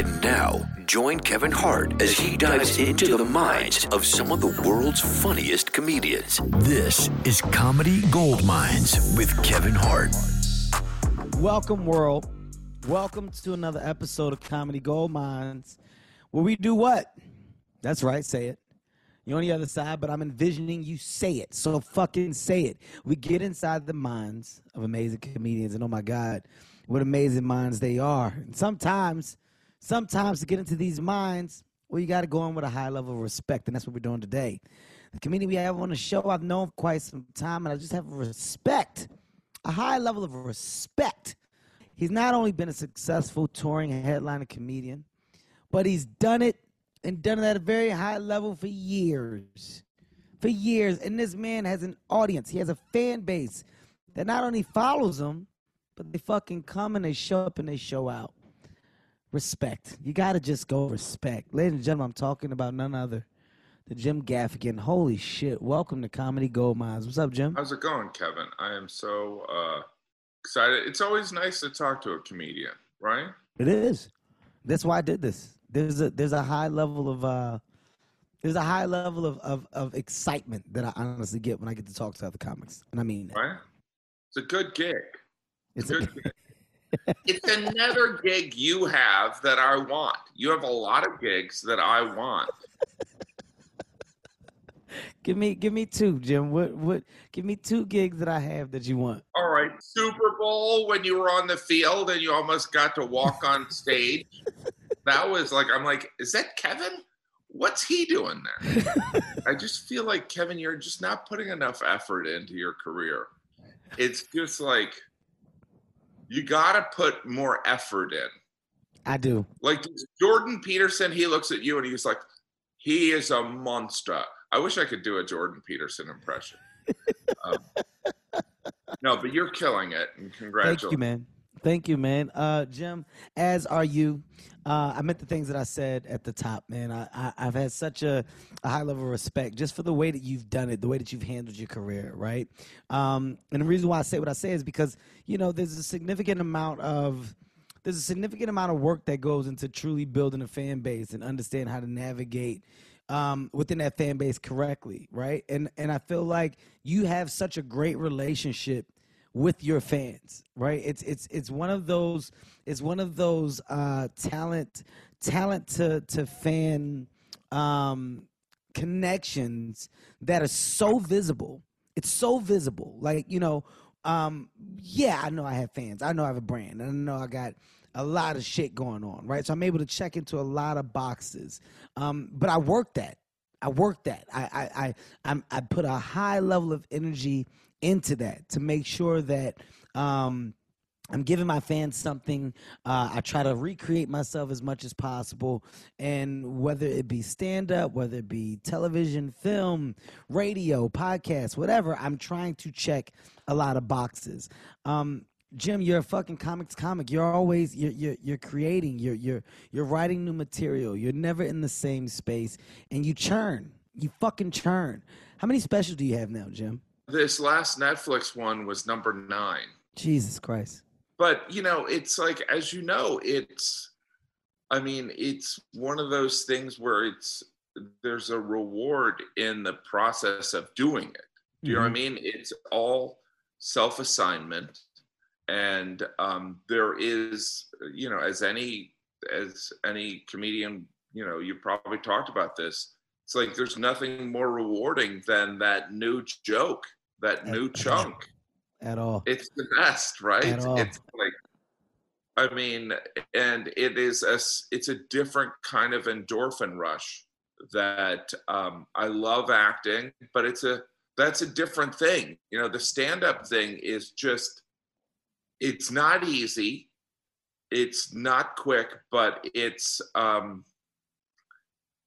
And now, join Kevin Hart as he dives into the minds of some of the world's funniest comedians. This is Comedy Gold Minds with Kevin Hart. Welcome, world. Welcome to another episode of Comedy Gold Minds, where we do what? That's right, say it. You're on the other side, but I'm envisioning you say it. So fucking say it. We get inside the minds of amazing comedians, and oh my God, what amazing minds they are. And sometimes, sometimes to get into these minds, well, you got to go in with a high level of respect, and that's what we're doing today. The comedian we have on the show, I've known for quite some time, and I just have respect, a high level of respect. He's not only been a successful touring headliner comedian, but he's done it and done it at a very high level for years. For years. And this man has an audience. He has a fan base that not only follows him, but they fucking come and they show up and they show out. Respect. You gotta just go respect. Ladies and gentlemen, I'm talking about none other than Jim Gaffigan. Holy shit. Welcome to Comedy Gold Minds. What's up, Jim? How's it going, Kevin? I am so uh, excited. It's always nice to talk to a comedian, right? It is. That's why I did this. There's a there's a high level of uh there's a high level of, of, of excitement that I honestly get when I get to talk to other comics. And I mean that. Right? It's a good gig. It's a good gig. it's another gig you have that I want. You have a lot of gigs that I want. give me give me two, Jim. What what give me two gigs that I have that you want. All right. Super Bowl when you were on the field and you almost got to walk on stage. that was like I'm like, is that Kevin? What's he doing there? I just feel like Kevin, you're just not putting enough effort into your career. It's just like you got to put more effort in. I do. Like Jordan Peterson, he looks at you and he's like, he is a monster. I wish I could do a Jordan Peterson impression. um, no, but you're killing it, and congratulations. Thank you, man. Thank you, man. Uh, Jim, as are you. Uh, I meant the things that I said at the top, man. I, I, have had such a, a, high level of respect just for the way that you've done it, the way that you've handled your career, right? Um, and the reason why I say what I say is because, you know, there's a significant amount of there's a significant amount of work that goes into truly building a fan base and understand how to navigate um, within that fan base correctly, right? And and I feel like you have such a great relationship with your fans, right? It's it's it's one of those it's one of those uh, talent talent to to fan um, connections that are so visible. It's so visible. Like you know, um, yeah, I know I have fans. I know I have a brand. I know I got a lot of shit going on, right? So I'm able to check into a lot of boxes. Um, but I work that. I work that. I I I I'm, I put a high level of energy into that to make sure that um, I'm giving my fans something. Uh, I try to recreate myself as much as possible. And whether it be stand up, whether it be television, film, radio, podcast, whatever, I'm trying to check a lot of boxes. Um, Jim, you're a fucking comics comic. You're always you're you're, you're creating. You're you're you're writing new material. You're never in the same space, and you churn. You fucking churn. How many specials do you have now, Jim? This last Netflix one was number nine. Jesus Christ. But, you know, it's like, as you know, it's, I mean, it's one of those things where it's, there's a reward in the process of doing it. Do you mm-hmm. know what I mm-hmm. mean? It's all self assignment. And um, there is, you know, as any, as any comedian you know you probably talked about this it's like there's nothing more rewarding than that new joke that new chunk. At all. It's the best right? At it's like i mean and it is a it's a different kind of endorphin rush that um i love acting but it's a that's a different thing. You know the stand up thing is just it's not easy. It's not quick but it's um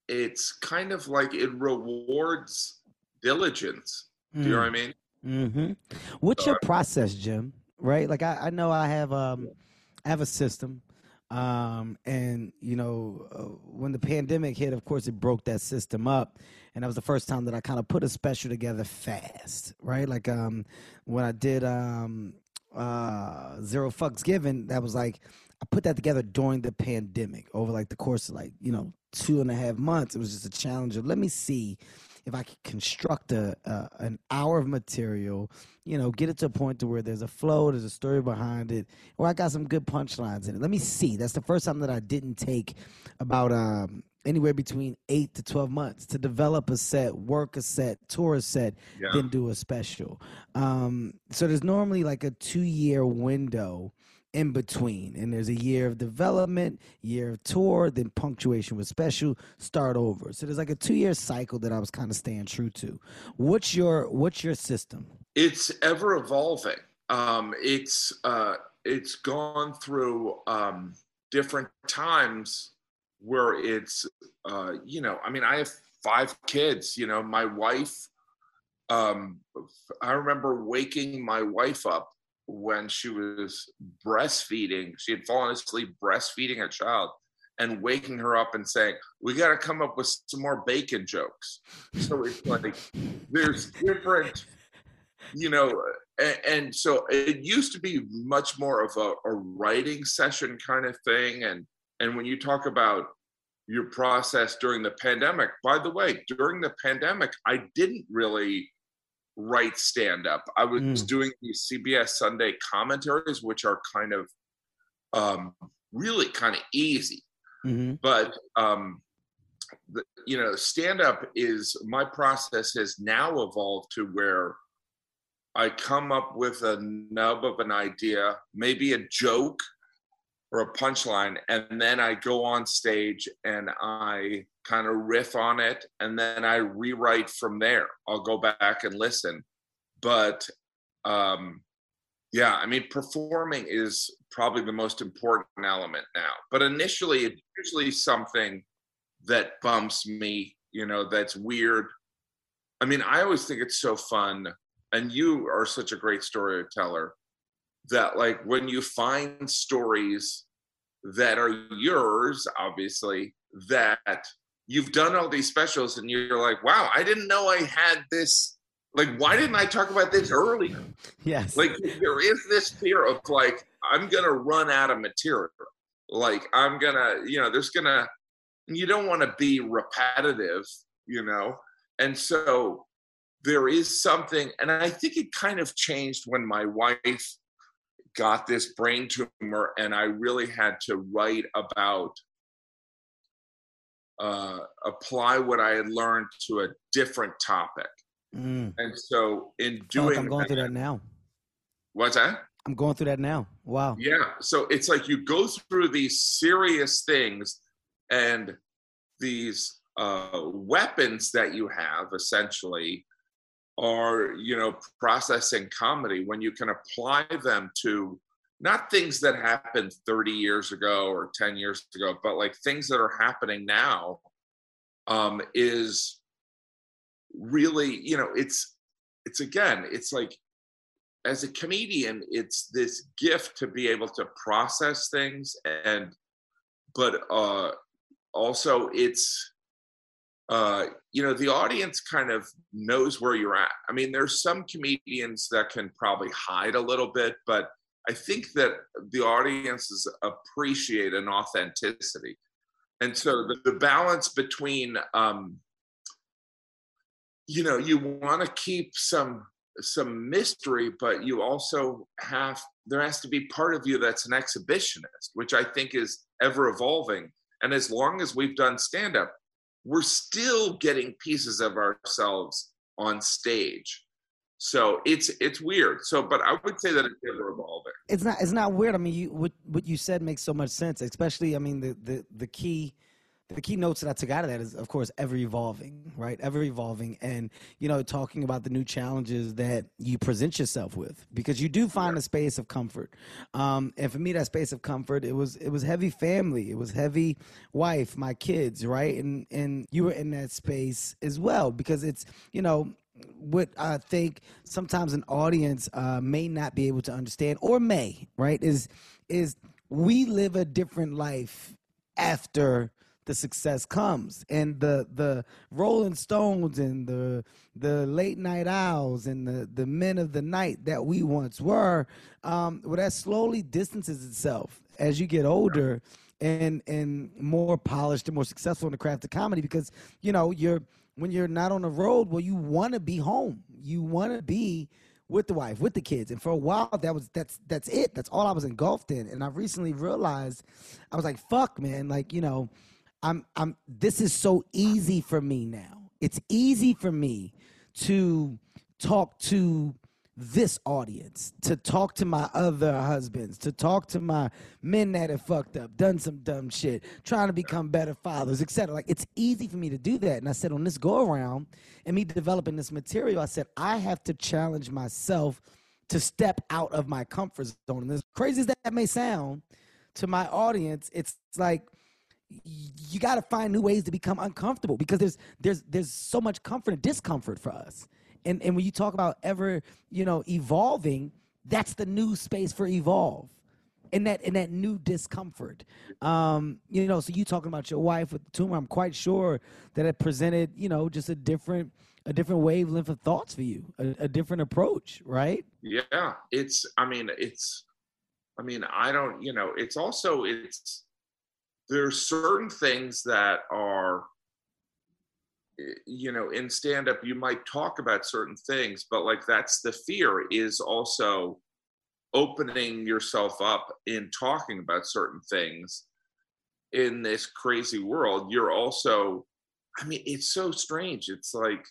it's kind of like it rewards diligence. Do you know what i mean Mm-hmm. What's your process, Jim? Right? Like I, I know I have um I have a system. Um and you know uh, when the pandemic hit, of course it broke that system up. And that was the first time that I kind of put a special together fast, right? Like um when I did um uh Zero Fucks Given, that was like I put that together during the pandemic over like the course of like, you know, two and a half months. It was just a challenge of let me see if I could construct a, a an hour of material, you know, get it to a point to where there's a flow, there's a story behind it, or I got some good punchlines in it. Let me see. That's the first time that I didn't take about um, anywhere between eight to twelve months to develop a set, work a set, tour a set, Yeah. then do a special. Um, so there's normally like a two year window in between. And there's a year of development year of tour then punctuation with special start over. So there's like a two year cycle that i was kind of staying true to. What's your what's your system? It's ever evolving. Um it's uh it's gone through um different times where it's uh you know i mean i have five kids you know my wife um i remember waking my wife up when she was breastfeeding she had fallen asleep breastfeeding a child and waking her up and saying we got to come up with some more bacon jokes. So it's like there's different you know and, and so it used to be much more of a, a writing session kind of thing. And and when you talk about your process during the pandemic by the way during the pandemic i didn't really write stand up i was Mm. doing these cbs sunday commentaries which are kind of um really kind of easy mm-hmm. but um the, you know stand up is my process has now evolved to where i come up with a nub of an idea maybe a joke or a punchline and then i go on stage and i kind of riff on it and then i rewrite from there. I'll go back and listen. But um yeah i mean performing is probably the most important element now. But initially it's usually something that bumps me you know that's weird. I mean i always think it's so fun and you are such a great storyteller that like when you find stories that are yours obviously that you've done all these specials and you're like wow i didn't know i had this. Like why didn't i talk about this earlier yes. Like there is this fear of like i'm gonna run out of material. Like i'm gonna you know there's gonna you don't want to be repetitive you know? And so there is something and i think it kind of changed when my wife got this brain tumor and i really had to write about uh, apply what i had learned to a different topic. Mm. and so in feel like doing i'm going through that now. What's that? I'm going through that now. Wow. Yeah. So it's like you go through these serious things and these uh, weapons that you have essentially are, you know, processing comedy when you can apply them to not things that happened 30 years ago or 10 years ago, but like things that are happening now um, is really, you know, it's, it's again, it's like as a comedian it's this gift to be able to process things and but uh also it's uh you know the audience kind of knows where you're at. I mean there's some comedians that can probably hide a little bit but i think that the audiences appreciate an authenticity and so the, the balance between um you know you want to keep some some mystery, but you also have there has to be part of you that's an exhibitionist, which I think is ever evolving. And as long as we've done stand up, we're still getting pieces of ourselves on stage. So it's it's weird. So, but I would say that it's ever evolving. It's not it's not weird. I mean, you what what you said makes so much sense. Especially, I mean, the the the key the key notes that I took out of that is, of course, ever evolving, right? Ever evolving, and you know, talking about the new challenges that you present yourself with, because you do find a space of comfort. Um, and for me, that space of comfort, it was it was heavy family, it was heavy wife, my kids, right? And and you were in that space as well, because it's you know what I think sometimes an audience uh, may not be able to understand, or may, right? Is is we live a different life after the success comes and the the rolling stones and the the late night owls and the the men of the night that we once were um well that slowly distances itself as you get older and and more polished and more successful in the craft of comedy because you know you're when you're not on the road well you want to be home you want to be with the wife, with the kids. And for a while that was that's that's it. That's all I was engulfed in. And I recently realized I was like, fuck, man, like, you know, I'm I'm this is so easy for me now. It's easy for me to talk to this audience, to talk to my other husbands, to talk to my men that have fucked up, done some dumb shit, trying to become better fathers, etc. Like it's easy for me to do that. And I said on this go around and me developing this material, I said I have to challenge myself to step out of my comfort zone. And as crazy as that may sound to my audience, it's like you got to find new ways to become uncomfortable because there's there's there's so much comfort and discomfort for us and and when you talk about ever you know evolving that's the new space for evolve and that and that new discomfort. Um you know so you talking about your wife with the tumor i'm quite sure that it presented you know just a different a different wavelength of thoughts for you a, a different approach right? Yeah it's i mean it's i mean i don't you know it's also it's there's certain things that are you know in stand up you might talk about certain things but like that's the fear is also opening yourself up in talking about certain things in this crazy world. You're also i mean it's so strange. It's like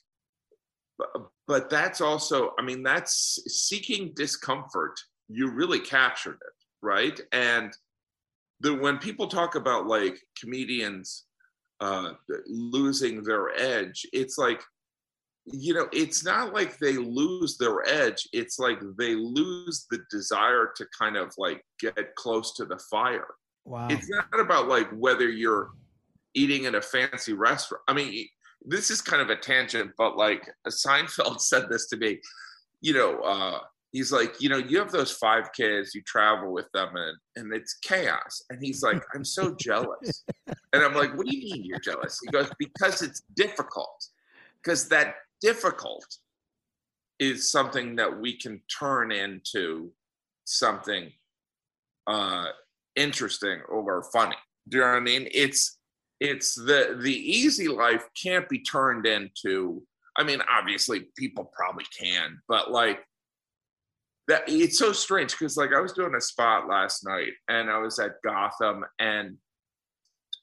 but that's also i mean that's seeking discomfort. You really captured it right? And the when people talk about like comedians uh, losing their edge, it's like you know it's not like they lose their edge. It's like they lose the desire to kind of like get close to the fire. Wow. It's not about like whether you're eating in a fancy restaurant. I mean this is kind of a tangent but like seinfeld said this to me. You know uh he's like, you know, you have those five kids, you travel with them, and and it's chaos. And he's like, I'm so jealous. And I'm like, what do you mean you're jealous? He goes, because it's difficult. Because that difficult is something that we can turn into something uh interesting or funny. Do you know what I mean? It's it's the the easy life can't be turned into I mean, obviously people probably can, but like that it's so strange because like I was doing a spot last night and I was at Gotham and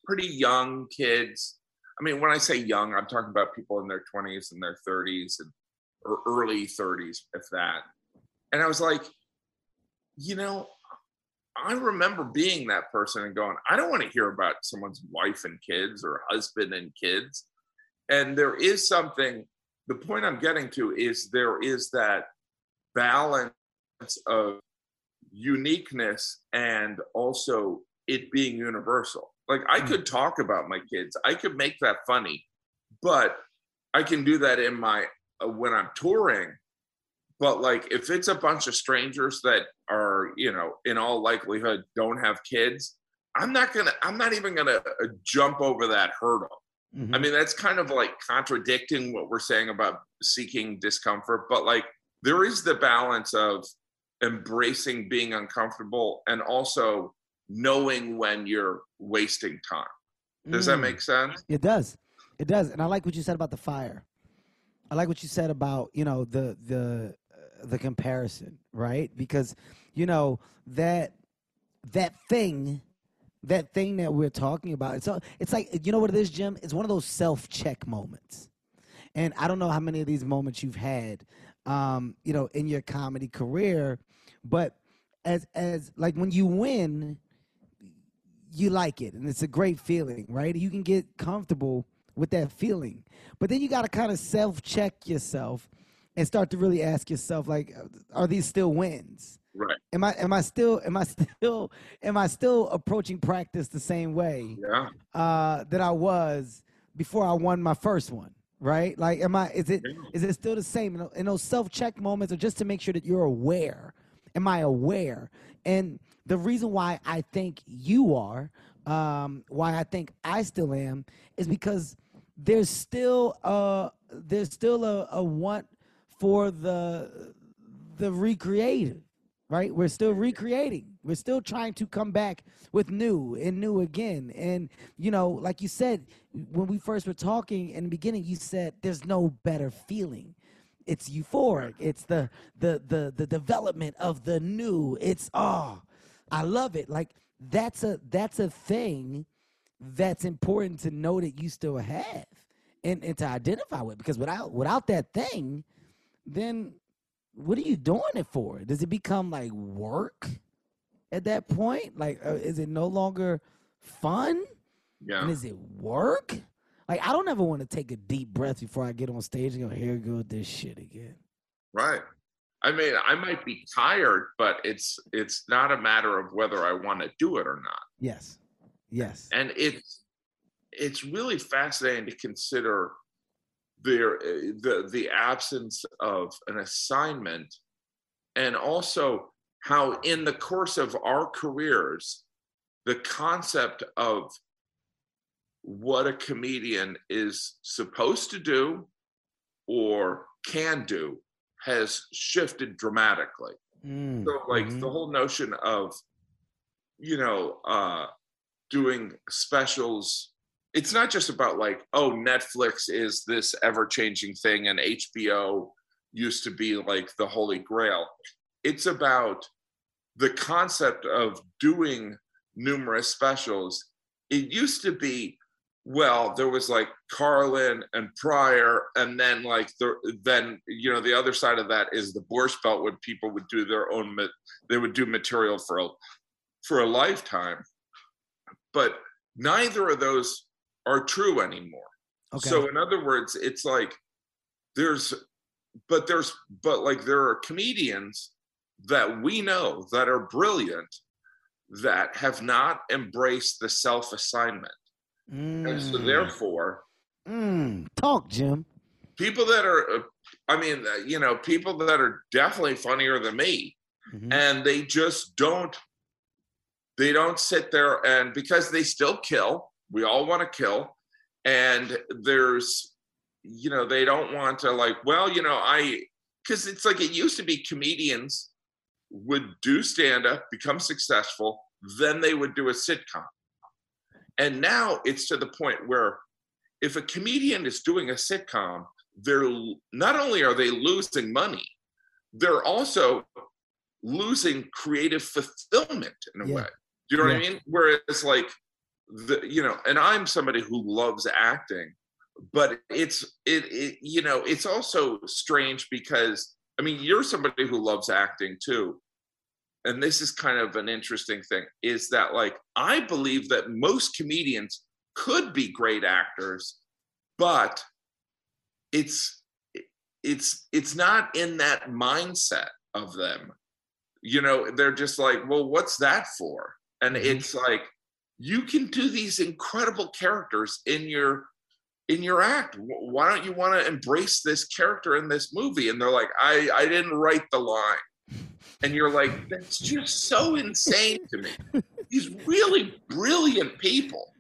pretty young kids. I mean, when I say young, I'm talking about people in their 20s and their 30s and or early 30s, if that. And I was like, you know, I remember being that person and going, I don't want to hear about someone's wife and kids or husband and kids. And there is something, the point I'm getting to is there is that balance of uniqueness and also it being universal. Like I hmm. could talk about my kids, I could make that funny, but I can do that in my uh, when I'm touring. But like if it's a bunch of strangers that are, you know, in all likelihood don't have kids, I'm not going to I'm not even going to uh, jump over that hurdle. Mm-hmm. I mean, that's kind of like contradicting what we're saying about seeking discomfort, but like there is the balance of embracing being uncomfortable and also knowing when you're wasting time. Does mm. that make sense? It does. It does. And I like what you said about the fire. I like what you said about, you know, the the uh, the comparison, right? Because you know, that that thing that thing that we're talking about. It's all, it's like you know what it is, Jim. It's one of those self check moments, and I don't know how many of these moments you've had, um, you know, in your comedy career, but as as like when you win, you like it, and it's a great feeling, right? You can get comfortable with that feeling, but then you got to kind of self check yourself and start to really ask yourself, like, are these still wins? Right. Am I am I still am I still am I still approaching practice the same way Yeah. uh, that I was before I won my first one? Right? Like, am I? Is it Yeah. is it still the same? In, those self check moments, or just to make sure that you're aware. Am I aware? And the reason why I think you are, um, why I think I still am, is because there's still a there's still a, a want for the the recreative right? We're still recreating. We're still trying to come back with new and new again. And you know like you said when we first were talking in the beginning you said there's no better feeling. It's euphoric. It's the the the the development of the new. It's oh i love it. Like that's a that's a thing that's important to know that you still have and, and to identify with because without without that thing then what are you doing it for? Does it become like work at that point? Like uh, is it no longer fun? Yeah. and is it work? Like i don't ever want to take a deep breath before i get on stage and go here go this shit again. Right. I mean, I might be tired, but it's it's not a matter of whether I want to do it or not. yes yes And it's it's really fascinating to consider there uh, the the absence of an assignment and also how in the course of our careers the concept of what a comedian is supposed to do or can do has shifted dramatically. Mm, so like mhm. the whole notion of you know uh doing specials it's not just about like oh netflix is this ever-changing thing and hbo used to be like the holy grail. It's about the concept of doing numerous specials. It used to be well there was like carlin and pryor and then like the then you know the other side of that is the borscht belt when people would do their own they would do material for a for a lifetime. But neither of those are true anymore. Okay. so in other words it's like there's but there's but like there are comedians that we know that are brilliant that have not embraced the self assignment and so Mm, therefore mm, talk jim. people that are uh, i mean uh, you know people that are definitely funnier than me Mhm. and they just don't they don't sit there and because they still kill we all want to kill and there's you know they don't want to like well you know i because it's like it used to be comedians would do stand up become successful then they would do a sitcom and now it's to the point where if a comedian is doing a sitcom they're not only are they losing money they're also losing creative fulfillment in a Yeah. way. Do you know what i mean? Whereas like the you know and i'm somebody who loves acting but it's it, it you know it's also strange because i mean you're somebody who loves acting too and this is kind of an interesting thing is that like i believe that most comedians could be great actors but it's it's it's not in that mindset of them. You know they're just like well what's that for? And Mhm. it's like you can do these incredible characters in your in your act. Why don't you want to embrace this character in this movie? And they're like i i didn't write the line and you're like that's just so insane to me. These really brilliant people.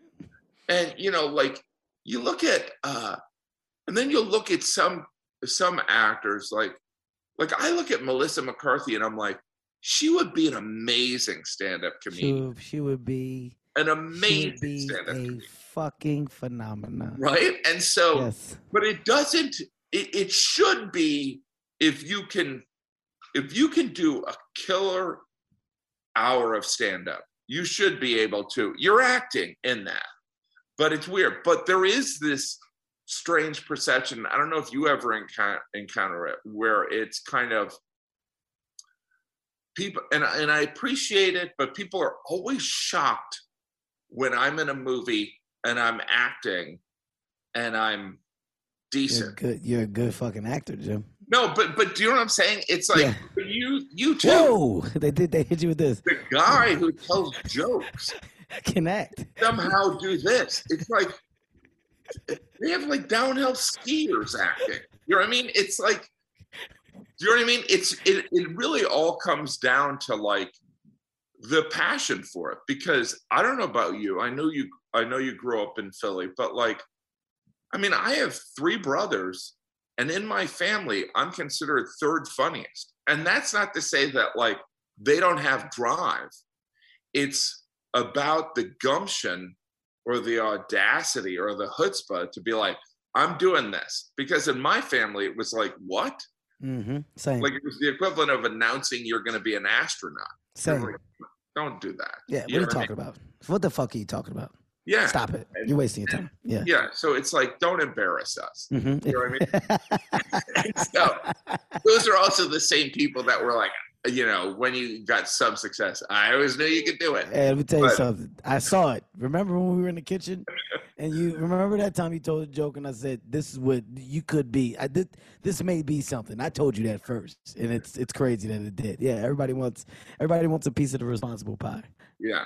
And you know like you look at uh and then you'll look at some some actors like like i look at melissa mccarthy and i'm like she would be an amazing stand-up comedian. would, she would be an amazing be stand-up a comedian. fucking phenomenon. Right? And so yes. but it doesn't it, it should be if you can if you can do a killer hour of stand up you should be able to. You're acting in that, but it's weird. But there is this strange perception. I don't know if you ever encounter, encounter it, where it's kind of people, and and I appreciate it, but people are always shocked when I'm in a movie and I'm acting and I'm You're decent. good. You're a good fucking actor, Jim. No, but but do you know what I'm saying? It's like Yeah. you you too. Whoa! They did. They hit you with this. The guy who tells jokes Can act. somehow do this. It's like they have like downhill skiers acting. You know what I mean? It's like, do you know what I mean? It's it it really all comes down to like the passion for it. Because I don't know about you. I know you. I know you grew up in Philly, but like, I mean, I have three brothers, and in my family, I'm considered third funniest. And that's not to say that like they don't have drive. It's about the gumption or the audacity or the chutzpah to be like, I'm doing this. Because in my family, it was like, what? Mm-hmm. Same. Like it was the equivalent of announcing you're going to be an astronaut. Same. like, Don't do that. Yeah. What are you what I talking about? What the fuck are you talking about? Yeah. Stop it. You're wasting your time. Yeah. Yeah. So it's like, don't embarrass us. Mm-hmm. You know what I mean? so those are also the same people that were like, you know, when you got some success, I always knew you could do it. Hey, let me tell you But- something. I saw it. Remember when we were in the kitchen, and you remember that time you told a joke, and I said, "This is what you could be. I did. This may be something." I told you that first, and it's it's crazy that it did. Yeah, everybody wants everybody wants a piece of the responsible pie. Yeah.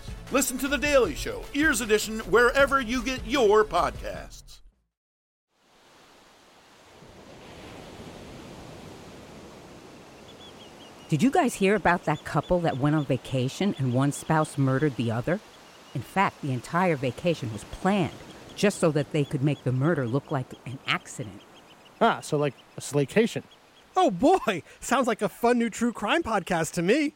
Listen to The Daily Show, Ears Edition, wherever you get your podcasts. Did you guys hear about that couple that went on vacation and one spouse murdered the other? In fact, the entire vacation was planned just so that they could make the murder look like an accident. Ah, so like a slaycation. Oh boy, sounds like a fun new true crime podcast to me.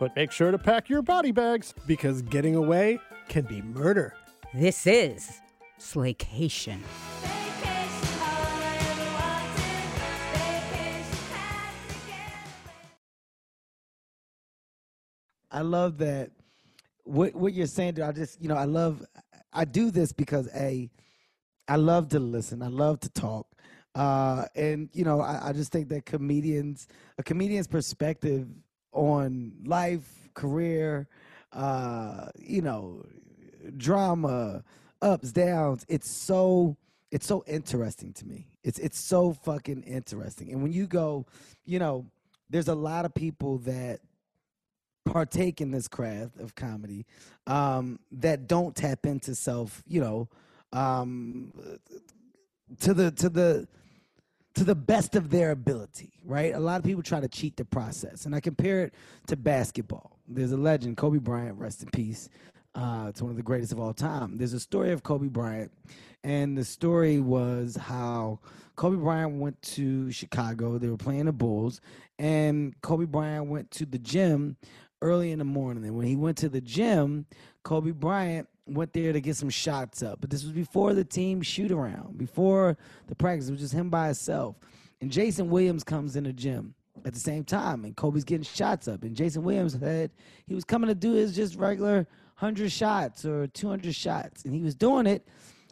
But make sure to pack your body bags. Because getting away can be murder. This is Slaycation. I love that. What what you're saying, dude, I just you know I love. I do this because a, I love to listen. I love to talk, uh, and you know I, I just think that comedians, a comedian's perspective on life, career, uh, you know, drama, ups, downs. It's so it's so interesting to me. It's it's so fucking interesting. And when you go, you know, there's a lot of people that partake in this craft of comedy um, that don't tap into self, you know, um, to the to the to the best of their ability, right? A lot of people try to cheat the process, and I compare it to basketball. There's a legend, Kobe Bryant, rest in peace. Uh, it's one of the greatest of all time. There's a story of Kobe Bryant, and the story was how Kobe Bryant went to Chicago. They were playing the Bulls, and Kobe Bryant went to the gym early in the morning. And when he went to the gym, Kobe Bryant went there to get some shots up. But this was before the team shoot around, before the practice. It was just him by himself. And Jason Williams comes in the gym at the same time, and Kobe's getting shots up. And Jason Williams said he was coming to do his just regular 100 shots or 200 shots. And he was doing it.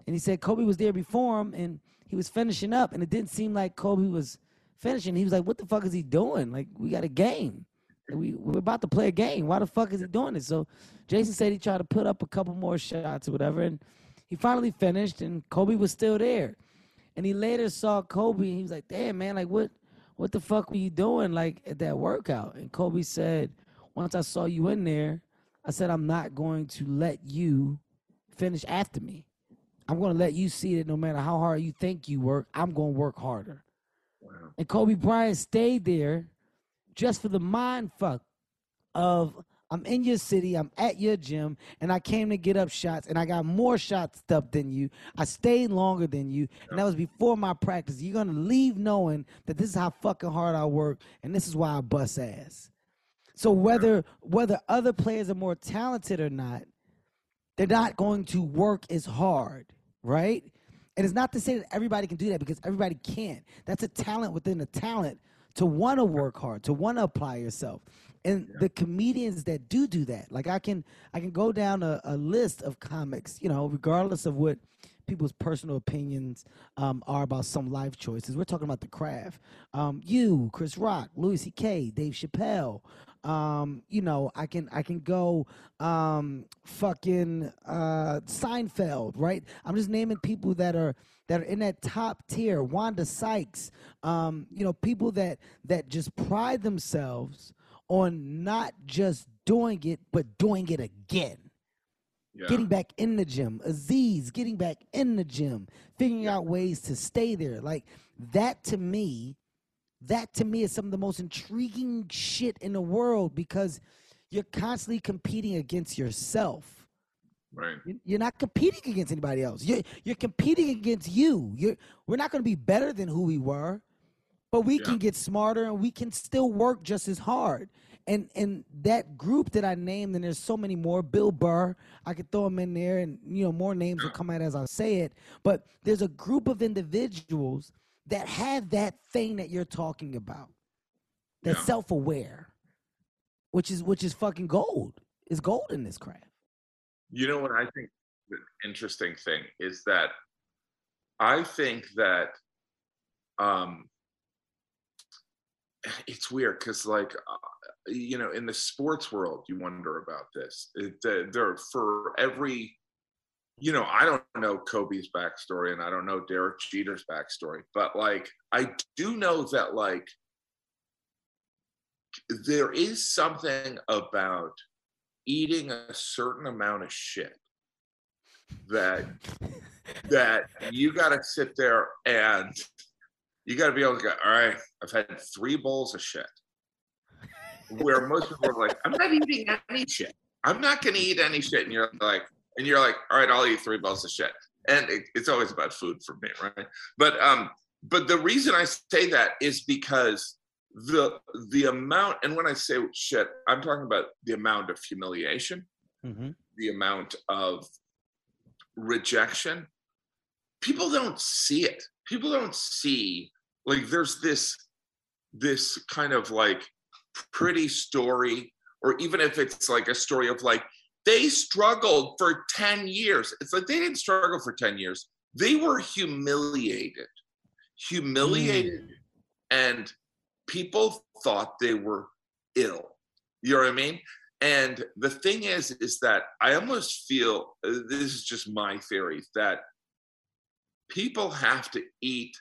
And he said Kobe was there before him, and he was finishing up. And it didn't seem like Kobe was finishing. He was like, what the fuck is he doing? Like, we got a game. We we're about to play a game. Why the fuck is he doing it? So Jason said he tried to put up a couple more shots or whatever, and he finally finished, and Kobe was still there. And he later saw Kobe, and he was like, "Damn, man, like what, what the fuck were you doing like at that workout?" And Kobe said, "Once I saw you in there, I said I'm not going to let you finish after me. I'm going to let you see that no matter how hard you think you work, I'm going to work harder." Wow. And Kobe Bryant stayed there just for the mind fuck of I'm in your city, I'm at your gym, and I came to get up shots, and I got more shots up than you. I stayed longer than you, and that was before my practice. You're gonna leave knowing that this is how fucking hard I work, and this is why I bust ass. So whether whether other players are more talented or not, they're not going to work as hard, right? And it's not to say that everybody can do that because everybody can't. That's a talent within a talent to want to work hard, to want to apply yourself. And the comedians that do do that, like I can, I can go down a, a list of comics, you know, regardless of what people's personal opinions um, are about some life choices. We're talking about the craft. Um, you, Chris Rock, Louis C.K., Dave Chappelle. Um, you know, I can I can go um, fucking uh, Seinfeld, right? I'm just naming people that are that are in that top tier. Wanda Sykes, um, you know, people that that just pride themselves on not just doing it, but doing it again Yeah. getting back in the gym. Aziz getting back in the gym, figuring out ways to stay there. Like that to me, that to me is some of the most intriguing shit in the world because you're constantly competing against yourself. Right. You- You're not competing against anybody else. You're you're competing against you. You're we're not going to be better than who we were, but we Yeah. can get smarter and we can still work just as hard. And and that group that I named, and there's so many more. Bill Burr, I could throw him in there, and you know more names will come out as I say it. But there's a group of individuals that have that thing that you're talking about. That's Yeah. self-aware, which is which is fucking gold. Is gold in this craft. You know what I think the interesting thing is that I think that um it's weird because like uh, you know in the sports world you wonder about this. It, uh, there for every you know i don't know kobe's backstory and i don't know derek jeter's backstory but like i do know that like there is something about eating a certain amount of shit that that you got to sit there and you got to be able to go all right i've had three bowls of shit. Where most people are like i'm not eating any shit. I'm not going to eat any shit. And you're like and you're like all right i'll eat three bowls of shit. And it, it's always about food for me right? But um but the reason i say that is because the the amount and when i say shit i'm talking about the amount of humiliation Mm-hmm. the amount of rejection. People don't see it. People don't see like there's this this kind of like pretty story or even if it's like a story of like they struggled for 10 years. It's like they didn't struggle for 10 years. They were humiliated. Humiliated and people thought they were ill. You know what i mean? And the thing is is that i almost feel uh, this is just my theory that people have to eat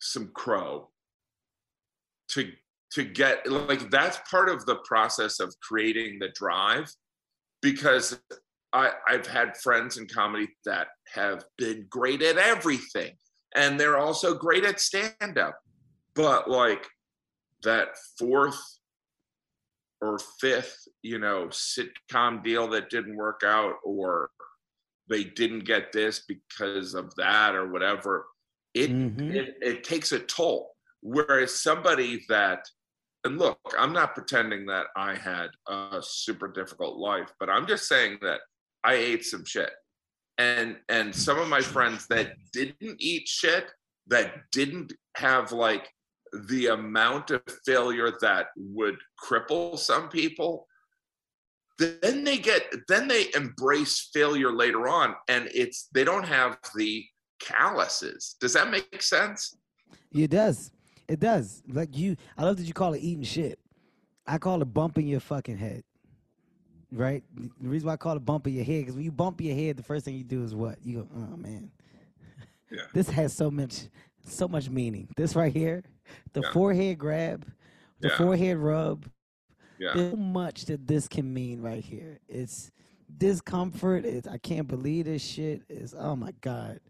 some crow to to get like that's part of the process of creating the drive because I, I've had friends in comedy that have been great at everything and they're also great at stand up but like that fourth or fifth you know sitcom deal that didn't work out or they didn't get this because of that or whatever it Mhm. it, it takes a toll whereas somebody that and look i'm not pretending that i had a super difficult life but i'm just saying that i ate some shit and and some of my friends that didn't eat shit that didn't have like the amount of failure that would cripple some people then they get then they embrace failure later on and it's they don't have the calluses does that make sense It does. It does. Like you, I love that you call it eating shit. I call it bumping your fucking head. Right? The reason why I call it bumping your head because when you bump your head, the first thing you do is what? You go, oh man. Yeah. This has so much so much meaning. This right here, the Yeah. forehead grab, the Yeah. forehead rub. Yeah. There's so much that this can mean right here. It's discomfort. It's I can't believe this shit. It's oh my god.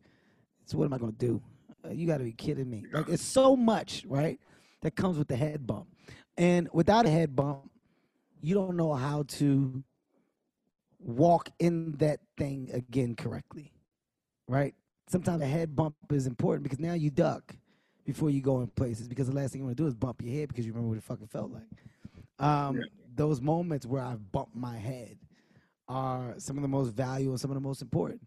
So what am I gonna do? Uh, you got to be kidding me. Like it's so much, right? That comes with the head bump, and without a head bump, you don't know how to walk in that thing again correctly, right? Sometimes a head bump is important because now you duck before you go in places because the last thing you want to do is bump your head because you remember what it fucking felt like. Um, Those moments where I've bumped my head are some of the most valuable and some of the most important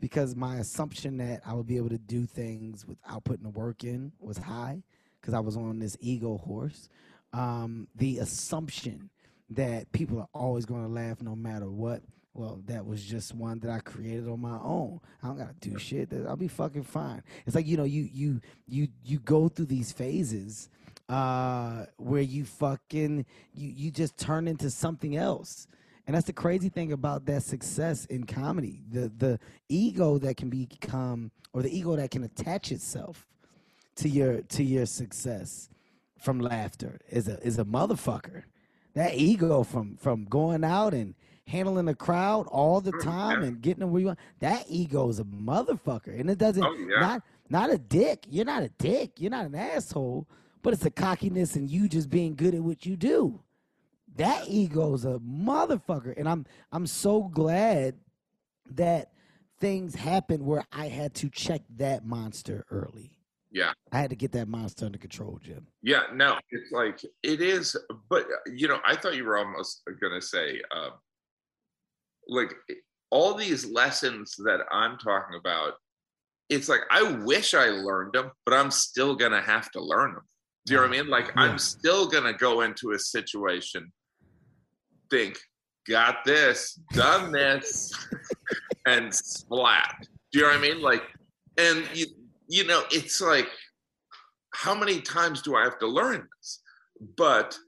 because my assumption that I would be able to do things without putting the work in was high because I was on this ego horse. Um, the assumption that people are always going to laugh no matter what. Well, that was just one that I created on my own. I don't gotta do shit. I'll be fucking fine. It's like you know, you you you you go through these phases uh, where you fucking you you just turn into something else. And that's the crazy thing about that success in comedy. The the ego that can become or the ego that can attach itself to your to your success from laughter is a is a motherfucker. That ego from from going out and handling the crowd all the time and getting them where you want. That ego is a motherfucker. And it doesn't Oh, yeah. not not a dick. You're not a dick. You're not an asshole. But it's a cockiness and you just being good at what you do. That ego's a motherfucker. And I'm I'm so glad that things happened where I had to check that monster early. Yeah. I had to get that monster under control, Jim. Yeah, no, it's like it is, but you know, I thought you were almost gonna say, uh, like all these lessons that I'm talking about. It's like I wish I learned them, but I'm still gonna have to learn them. Do you know what I mean? Like Yeah. I'm still gonna go into a situation, think, got this, done this, and splat. Do you know what I mean? Like, and you, you know, it's like, how many times do I have to learn this? But,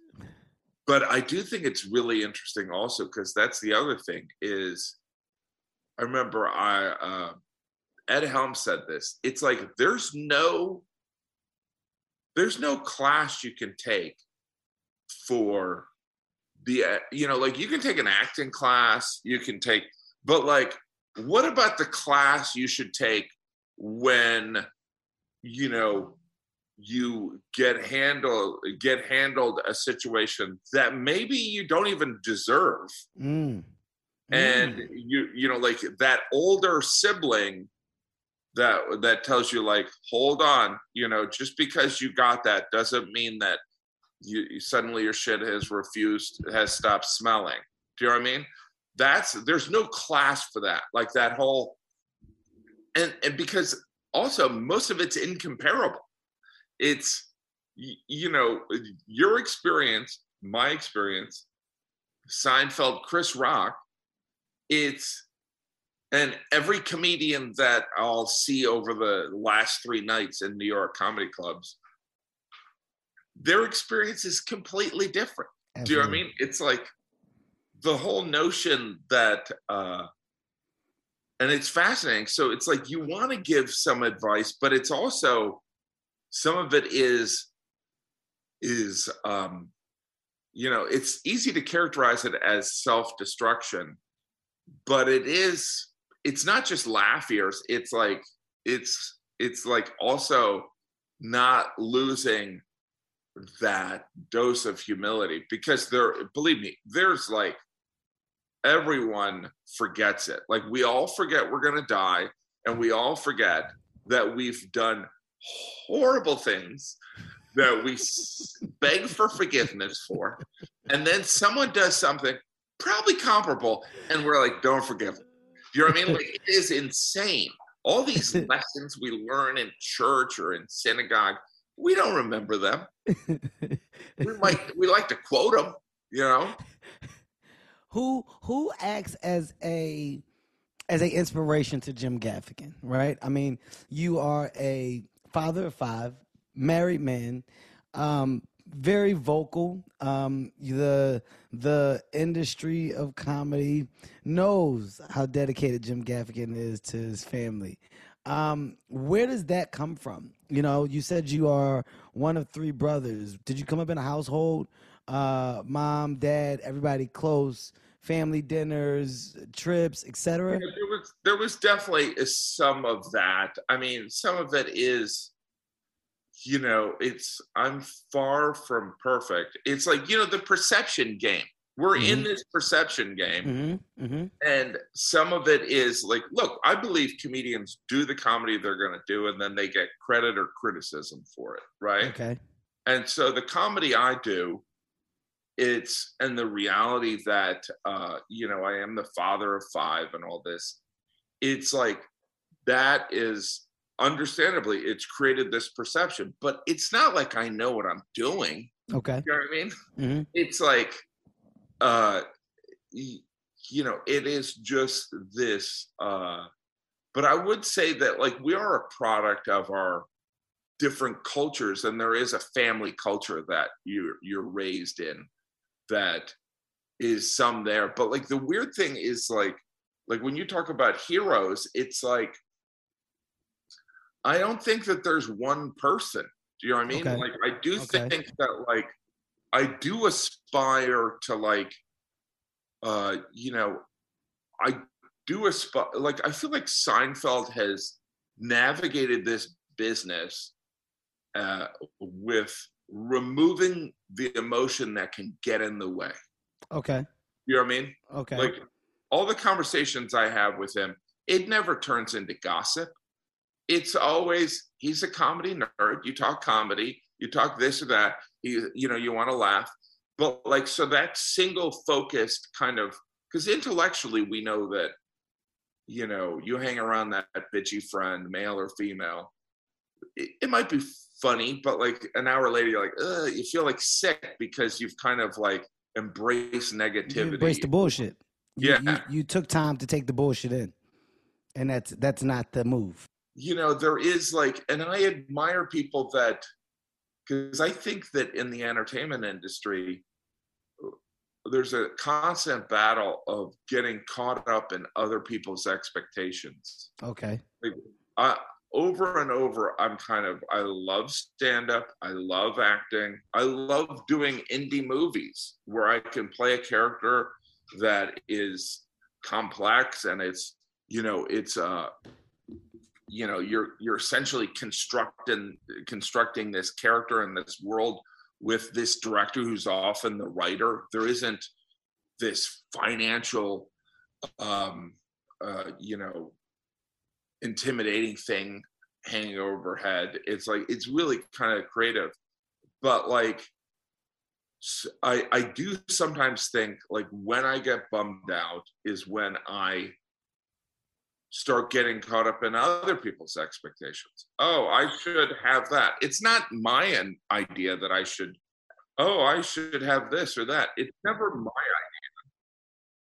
but I do think it's really interesting also because that's the other thing is, I remember I uh, Ed Helm said this. It's like there's no, there's no class you can take for the uh, you know like you can take an acting class you can take but like what about the class you should take when you know you get handled get handled a situation that maybe you don't even deserve Mm. and Mm. you you know like that older sibling that that tells you like hold on you know just because you got that doesn't mean that you you- suddenly your shit has refused has stopped smelling do you know what i mean that's there's no class for that like that whole and and because also most of it's incomparable it's you know your experience my experience seinfeld chris rock it's and every comedian that I'll see over the last three nights in New York comedy clubs, their experience is completely different. Do you know what I mean? It's like the whole notion that, uh, and it's fascinating. So it's like you want to give some advice, but it's also some of it is is um, you know it's easy to characterize it as self-destruction but it is it's not just laugh ears it's like it's it's like also not losing that dose of humility because there believe me there's like everyone forgets it. Like we all forget we're going to die and we all forget that we've done horrible things that we beg for forgiveness for. And then someone does something probably comparable and we're like don't forgive them. You know what i mean? Like it is insane. All these lessons we learn in church or in synagogue we don't remember them. We might we like to quote them you know? Who who acts as a as a inspiration to Jim Gaffigan, right? I mean, you are a father of five, married man, um, very vocal. Um, the the industry of comedy knows how dedicated Jim Gaffigan is to his family. Um, where does that come from? You know, you said you are one of three brothers. Did you come up in a household, uh, mom, dad, everybody close, family dinners, trips, etc.? Yeah, there was there was definitely some of that. I mean, some of it is, you know, it's I'm far from perfect. It's like you know the perception game. We're in Mhm. this perception game, Mm-hmm. Mm-hmm. and some of it is like, look, I believe comedians do the comedy they're going to do, and then they get credit or criticism for it, right? Okay. and so the comedy i do it's and the reality that uh you know i am the father of five and all this it's like that is understandably it's created this perception but it's not like i know what i'm doing Okay. you know what i mean Mhm. it's like uh you know it is just this uh but i would say that like we are a product of our different cultures and there is a family culture that you're you're raised in that is some there but like the weird thing is like like when you talk about heroes it's like i don't think that there's one person do you know what i mean Okay. like i do Okay. think that like i do aspire to like uh you know i do aspire like i feel like seinfeld has navigated this business uh, with removing the emotion that can get in the way. Okay. You know what I mean? Okay. Like all the conversations I have with him, it never turns into gossip. It's always he's a comedy nerd. You talk comedy, you talk this or that. You you know you want to laugh, but like so that single focused kind of because intellectually we know that you know you hang around that, bitchy friend, male or female. It, it might be funny, but like an hour later you're like, you feel like sick because you've kind of like embraced you negativity. embrace the bullshit. You, Yeah. You, you took time to take the bullshit in, and that's that's not the move. you know there is like and i admire people that because i think that in the entertainment industry there's a constant battle of getting caught up in other people's expectations Okay. like I, over and over i'm kind of i love stand up i love acting i love doing indie movies where i can play a character that is complex and it's you know it's uh you know you're you're essentially constructing constructing this character in this world with this director who's often the writer. There isn't this financial um uh you know intimidating thing hanging overhead it's like it's really kind of creative. But like I I do sometimes think like when i get bummed out is when i start getting caught up in other people's expectations. Oh i should have that. It's not my idea that i should oh i should have this or that. It's never my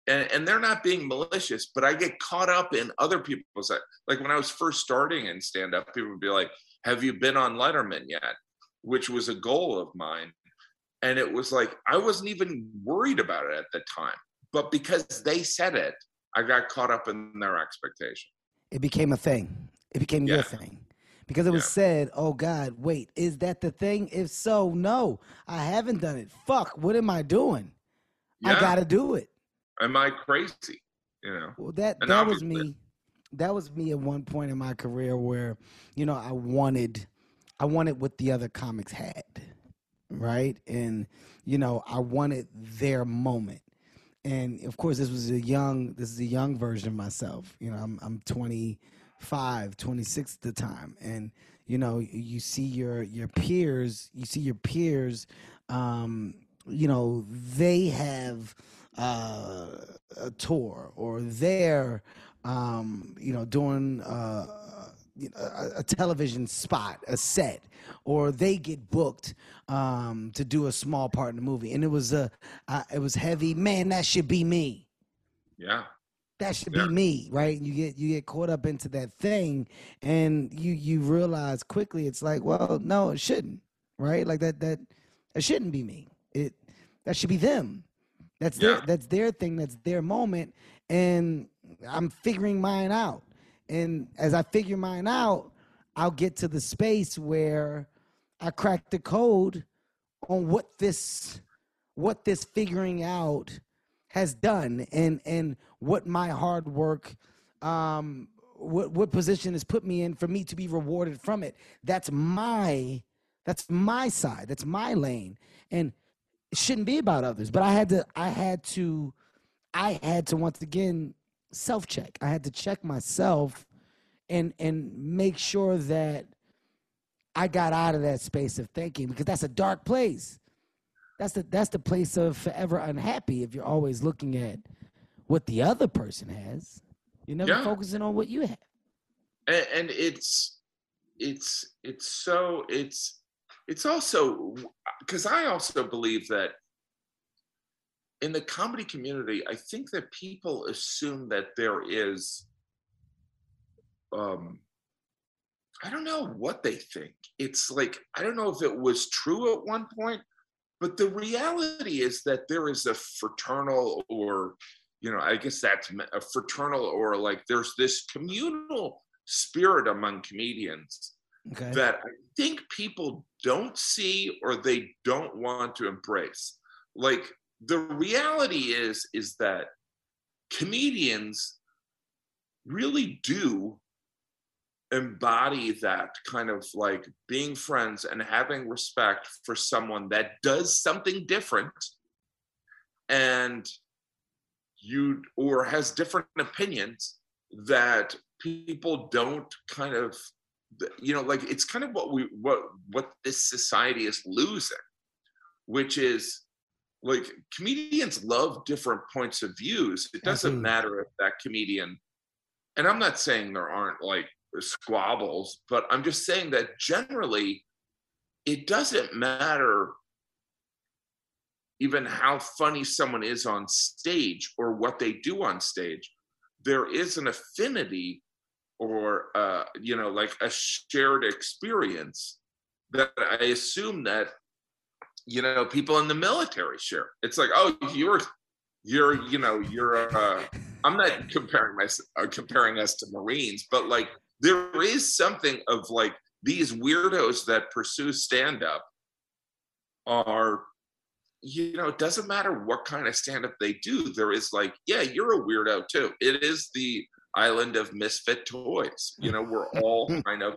and, and they're not being malicious, but I get caught up in other people's like when I was first starting in stand up, people would be like, Have you been on Letterman yet? Which was a goal of mine. And it was like I wasn't even worried about it at the time. But because they said it, I got caught up in their expectation. It became a thing. It became your thing. Because it was Yeah. said, oh God, wait, is that the thing? If so, no, I haven't done it. Fuck, what am I doing? I gotta do it. Am I crazy? You know? Well, that And that was me. That was me at one point in my career where, you know, I wanted, I wanted what the other comics had, right? And you know, I wanted their moment. And of course, this was a young, this is a young version of myself. You know, I'm I'm 25, 26 at the time, and you know, you see your your peers, you see your peers, um, you know, they have uh, a tour or they're um, you know doing uh, a, a television spot, a set, or they get booked um, to do a small part in the movie, and it was a uh, it was heavy. Man, that should be me. Yeah. That should Yeah. be me, right? You get you get caught up into that thing, and you you realize quickly it's like, well, no, it shouldn't, right? Like that that It shouldn't be me. It that should be them. That's their that's their thing. That's their moment, and I'm figuring mine out. And as I figure mine out, I'll get to the space where I crack the code on what this what this figuring out has done and and what my hard work um what what position has put me in for me to be rewarded from it that's my that's my side that's my lane and it shouldn't be about others but i had to i had to i had to once again self check i had to check myself and and make sure that i got out of that space of thinking because that's a dark place. That's the that's the place of forever unhappy if you're always looking at what the other person has. You're never Yeah. focusing on what you have. And, and it's it's it's so it's it's also because i also believe that in the comedy community i think that people assume that there is um i don't know what they think. It's like i don't know if it was true at one point but the reality is that there is a fraternal or you know i guess that's a fraternal or like there's this communal spirit among comedians okay that I think people don't see or they don't want to embrace. Like the reality is is that comedians really do embody that kind of like being friends and having respect for someone that does something different and you or has different opinions that people don't kind of you know like it's kind of what we what what this society is losing which is like comedians love different points of views it doesn't Absolutely. matter if that comedian and i'm not saying there aren't like squabbles but i'm just saying that generally it doesn't matter even how funny someone is on stage or what they do on stage there is an affinity or uh, you know like a shared experience that i assume that you know people in the military share. It's like oh you're you're you know you're uh, i'm not comparing my uh, comparing us to marines but like there is something of like these weirdos that pursue stand up are you know it doesn't matter what kind of stand up they do there is like yeah you're a weirdo too. It is the island of misfit toys you know we're all kind of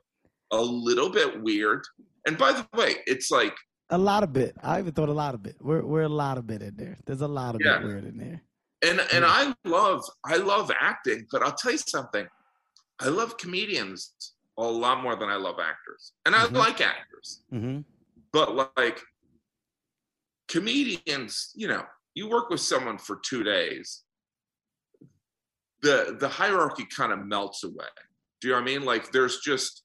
a little bit weird and by the way it's like a lot of bit i even thought a lot of bit we're, we're a lot of bit in there there's a lot of Yeah. bit weird in there and and Yeah. I love I love acting, but I'll tell you something. I love comedians a lot more than I love actors, and I Mhm. like actors, mm-hmm. but like comedians, you know, you work with someone for two days, the the hierarchy kind of melts away. Do you know what I mean? Like there's just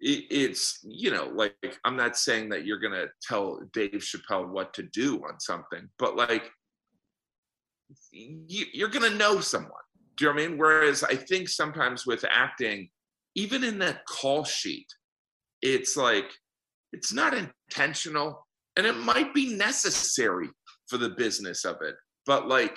it, it's you know like I'm not saying that you're gonna tell Dave Chappelle what to do on something, but like you, you're gonna know someone. Do you know what I mean? Whereas I think sometimes with acting, even in that call sheet, it's like it's not intentional and it might be necessary for the business of it. But like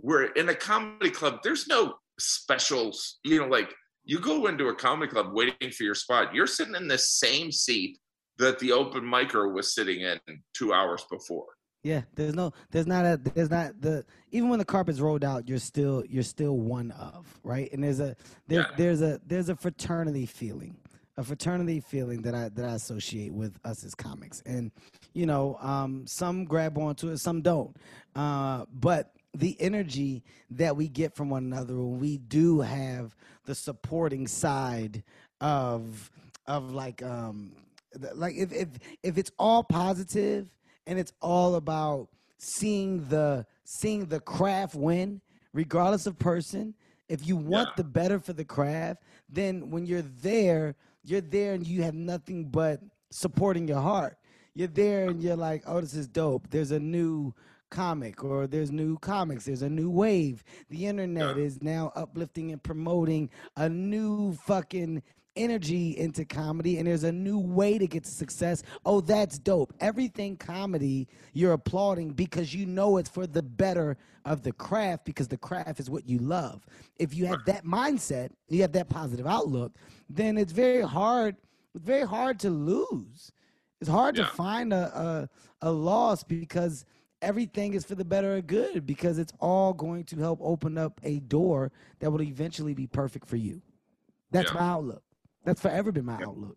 we're in a comedy club, there's no specials, you know, like you go into a comedy club waiting for your spot, you're sitting in the same seat that the open micer was sitting in two hours before. Yeah, there's no, there's not a, there's not the, even when the carpet's rolled out, you're still, you're still one of, right? And there's a, there, Yeah. there's a, there's a fraternity feeling, a fraternity feeling that I, that I associate with us as comics, and you know, um, some grab onto it, some don't, uh, but the energy that we get from one another when we do have the supporting side of, of like, um, like if if if it's all positive and it's all about seeing the seeing the craft win regardless of person if you want Yeah. the better for the craft then when you're there you're there and you have nothing but supporting your heart you're there and you're like oh this is dope there's a new comic or there's new comics, there's a new wave. The internet Yeah. is now uplifting and promoting a new fucking energy into comedy and there's a new way to get to success. Oh, that's dope. Everything comedy you're applauding because you know it's for the better of the craft because the craft is what you love. If you have that mindset, you have that positive outlook, then it's very hard it's very hard to lose. It's hard Yeah. to find a, a a loss because everything is for the better of good because it's all going to help open up a door that will eventually be perfect for you. That's Yeah. my outlook. That's forever been my outlook.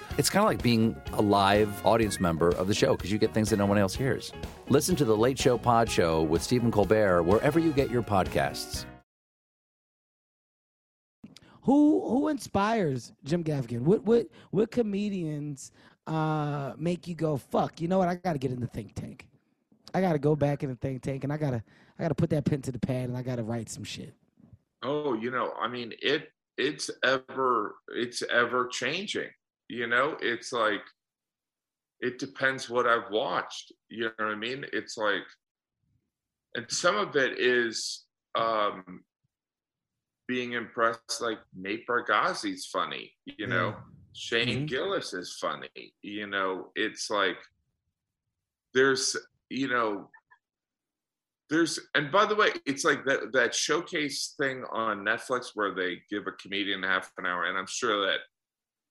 It's kind of like being a live audience member of the show because you get things that no one else hears. Listen to The Late Show Pod Show with Stephen Colbert wherever you get your podcasts. Who who inspires Jim Gaffigan? What what what comedians uh, make you go fuck? You know what? I got to get in the think tank. I got to go back in the think tank, and I gotta I gotta put that pen to the pad, and I gotta write some shit. Oh, you know, I mean, it it's ever it's ever changing. You know, it's like it depends what I've watched. You know what I mean? It's like, and some of it is um being impressed. Like Nate Bargatze's funny. You know, Yeah. Shane Mhm. Gillis is funny. You know, it's like there's you know there's and by the way it's like that that showcase thing on netflix where they give a comedian half an hour and i'm sure that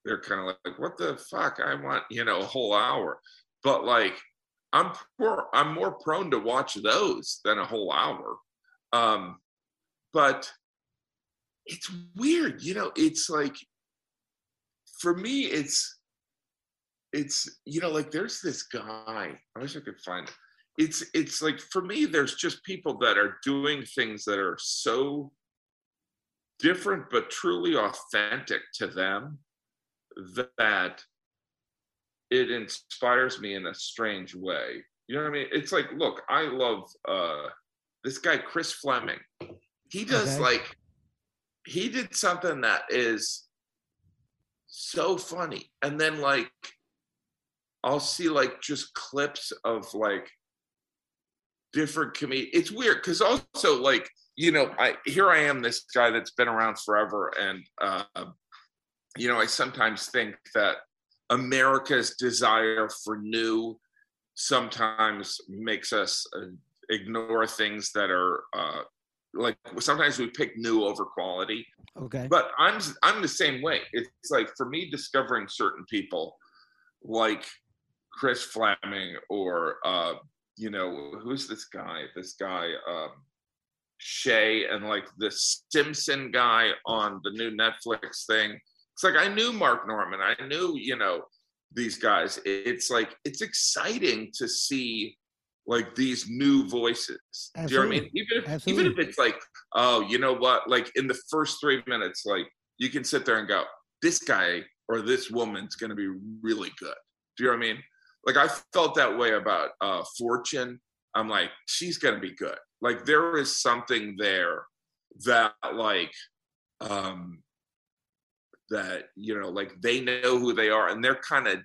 they're kind of like what the fuck? I want you know a whole hour. But like i'm more i'm more prone to watch those than a whole hour. Um but it's weird you know it's like for me it's it's you know like there's this guy i wish i could find it it's it's like for me there's just people that are doing things that are so different but truly authentic to them that it inspires me in a strange way. You know what i mean? It's like look i love uh this guy chris fleming. He does Okay. like he did something that is so funny. And then like i'll see like just clips of like different comedians it's weird because also like you know i here i am this guy that's been around forever and uh you know i sometimes think that america's desire for new sometimes makes us uh, ignore things that are uh like sometimes we pick new over quality. Okay. but i'm i'm the same way. It's like for me discovering certain people like chris fleming or uh you know who's this guy? This guy um shay and like the simpson guy on the new netflix thing it's like i knew mark normand. I knew you know these guys. It's like it's exciting to see like these new voices. Do you know what i mean? Even if even if it's like oh you know what? Like in the first three minutes like you can sit there and go this guy or this woman's going to be really good. Do you know what i mean? Like i felt that way about uh fortune. I'm like she's going to be good. Like there is something there that like um that you know like they know who they are and they're kind of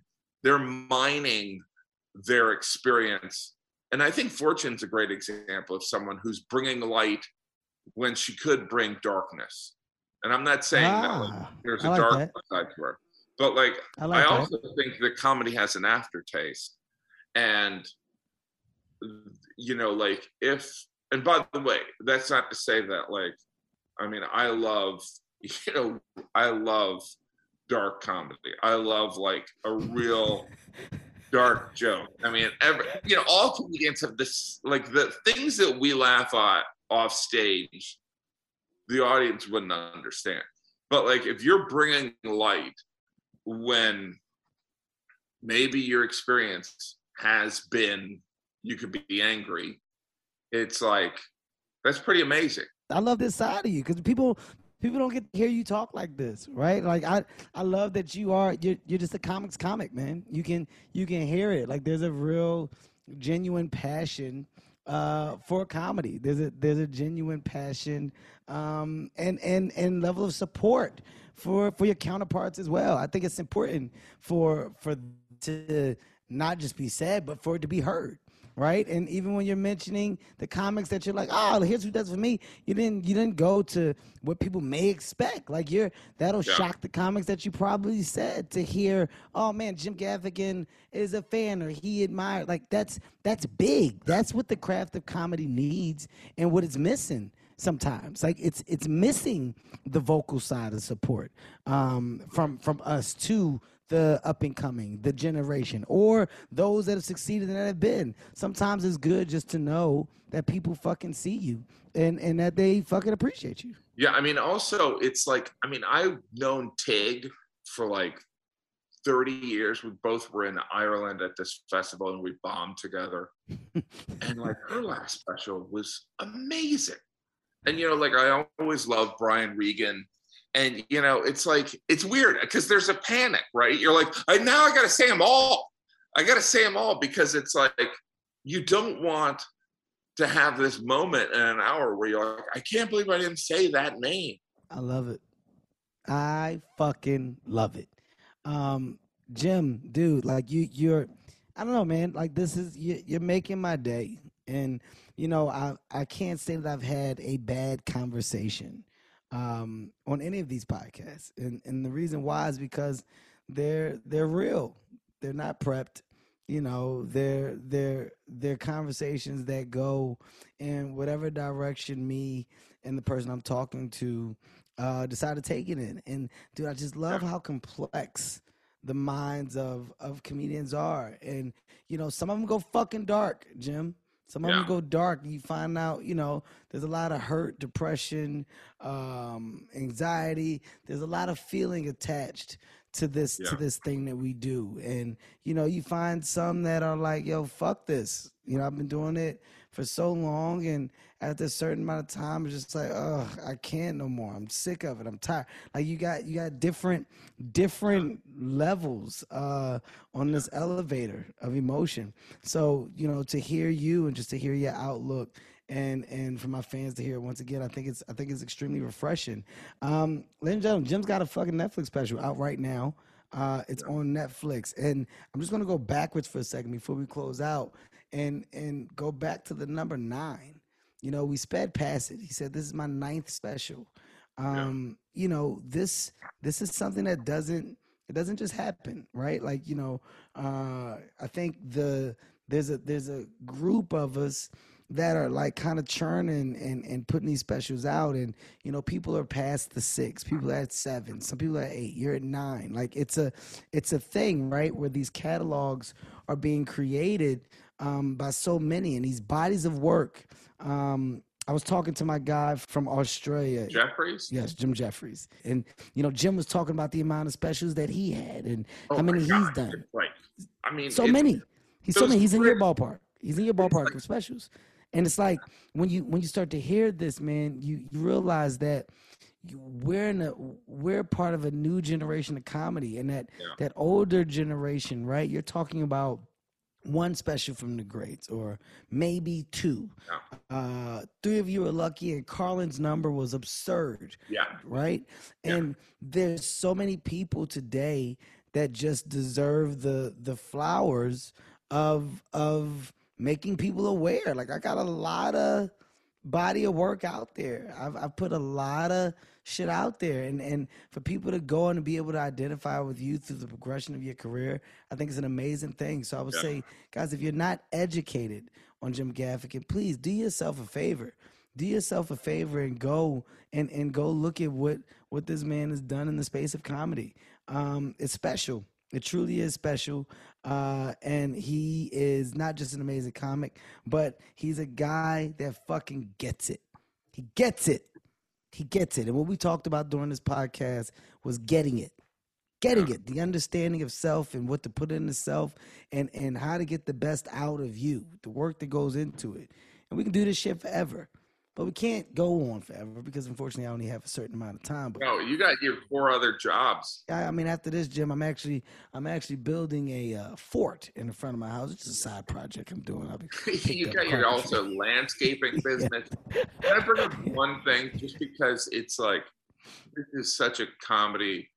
they're mining their experience and i think fortune's a great example of someone who's bringing light when she could bring darkness and i'm not saying that like, Ah, there's I a like dark that. side to her but like I I, like that. also think that comedy has an aftertaste. And, you know, like if, and by the way, that's not to say that, like, I mean, I love, you know, I love dark comedy. I love like a real dark joke. I mean, every, you know, all comedians have this, like the things that we laugh at off stage, the audience wouldn't understand. But like, if you're bringing light when maybe your experience has been you could be angry it's like that's pretty amazing I love this side of you because people people don't get to hear you talk like this, right? Like I, I love that you are you're you're just a comics comic, man. You can you can hear it. Like there's a real genuine passion uh, for comedy. There's a there's a genuine passion um, and and and level of support for for your counterparts as well. I think it's important for for to not just be said, but for it to be heard right? And even when you're mentioning the comics that you're like, oh, here's who does for me, you didn't you didn't go to what people may expect. Like you're that'll Yeah. shock the comics that you probably said to hear, oh man, Jim Gaffigan is a fan or he admired. Like that's that's big. That's what the craft of comedy needs and what it's missing sometimes like it's it's missing the vocal side of support um from from us to the up and coming the generation or those that have succeeded and that have been sometimes it's good just to know that people fucking see you and and that they fucking appreciate you Yeah, I mean, also, it's like, I mean, I've known Tig for like 30 years. We both were in Ireland at this festival and we bombed together. and like her last special was amazing. And, you know, like I always love Brian Regan. And, you know, it's like, it's weird because there's a panic, right? You're like, I, now I got to say them all. I got to say them all because it's like, you don't want to have this moment in an hour where you're like, I can't believe I didn't say that name. I love it. I fucking love it. Um, Jim, dude, like you, you're, I don't know, man. Like this is you, you're making my day, and you know, I I can't say that I've had a bad conversation um, on any of these podcasts, and and the reason why is because they're they're real. They're not prepped. You know, they're they're they're conversations that go in whatever direction me and the person I'm talking to uh, decide to take it in. And dude, I just love how complex the minds of of comedians are. And you know, some of them go fucking dark, Jim. Some of them go dark. You find out, you know, there's a lot of hurt, depression, um, anxiety. There's a lot of feeling attached to this to this thing that we do. And you know, you find some that are like, yo, fuck this. You know, I've been doing it for so long and after a certain amount of time it's just like, oh, I can't no more. I'm sick of it. I'm tired. Like you got you got different different levels uh on this elevator of emotion. So, you know, to hear you and just to hear your outlook and and for my fans to hear it once again, I think it's I think it's extremely refreshing. Um, ladies and gentlemen, Jim's got a fucking Netflix special out right now. Uh, it's on Netflix, and I'm just gonna go backwards for a second before we close out, and and go back to the number nine. You know, we sped past it. He said, "This is my ninth special." Um, You know, this this is something that doesn't it doesn't just happen, right? Like you know, uh, I think the there's a there's a group of us that are like kind of churning and, and putting these specials out and you know people are past the six people are at seven some people are at eight you're at nine like it's a it's a thing right where these catalogs are being created um, by so many and these bodies of work um, i was talking to my guy from australia Jefferies? Yes, Jim Jefferies. And you know, Jim was talking about the amount of specials that he had and Oh how many he's done. Right. I mean, So many. He's so many. He's in your ballpark. He's in your ballpark of specials. And it's like when you when you start to hear this, man, you, you realize that you, we're in a we're part of a new generation of comedy and that Yeah. that older generation, right? You're talking about one special from the greats or maybe two. Yeah. Uh, three of you are lucky and Carlin's number was absurd Yeah. right? Yeah. And there's so many people today that just deserve the the flowers of of making people aware. Like I got a lot of body of work out there. I've I've put a lot of shit out there and and for people to go and be able to identify with you through the progression of your career, I think it's an amazing thing. So I would Yeah. say, guys, if you're not educated on Jim Gaffigan, please do yourself a favor do yourself a favor and go and and go look at what what this man has done in the space of comedy. Um, it's special. It truly is special. Uh, and he is not just an amazing comic, but he's a guy that fucking gets it. He gets it. He gets it. And what we talked about during this podcast was getting it. Getting it, the understanding of self and what to put into self and and how to get the best out of you, the work that goes into it. And we can do this shit forever but we can't go on forever because unfortunately I only have a certain amount of time. But No, you got your four other jobs. I, I mean, after this, Jim, I'm actually I'm actually building a uh, fort in the front of my house. It's a side project I'm doing. I'll be you got your also landscaping business. Can I bring up one thing just because it's like this is such a comedy